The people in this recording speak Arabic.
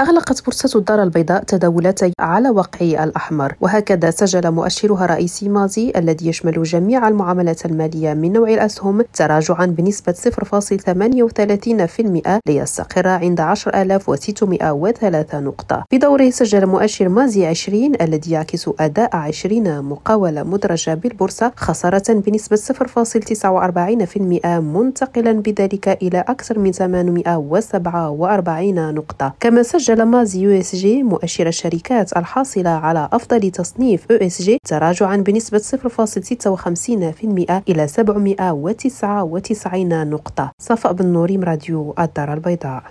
أغلقت بورصة الدار البيضاء تداولاتها على وقع الأحمر وهكذا سجل مؤشرها الرئيسي مازي الذي يشمل جميع المعاملات المالية من نوع الأسهم تراجعا بنسبة 0.38% ليستقر عند 10603 نقطة. بدوره سجل مؤشر مازي 20 الذي يعكس أداء 20 مقاولة مدرجة بالبورصة خسارة بنسبة 0.49% منتقلا بذلك إلى أكثر من 847 نقطة. كما سجل سجل مازي ESG مؤشر الشركات الحاصلة على أفضل تصنيف ESG تراجعا بنسبة 0.56% إلى 799 نقطة. صفاء بن نوريم راديو الدار البيضاء.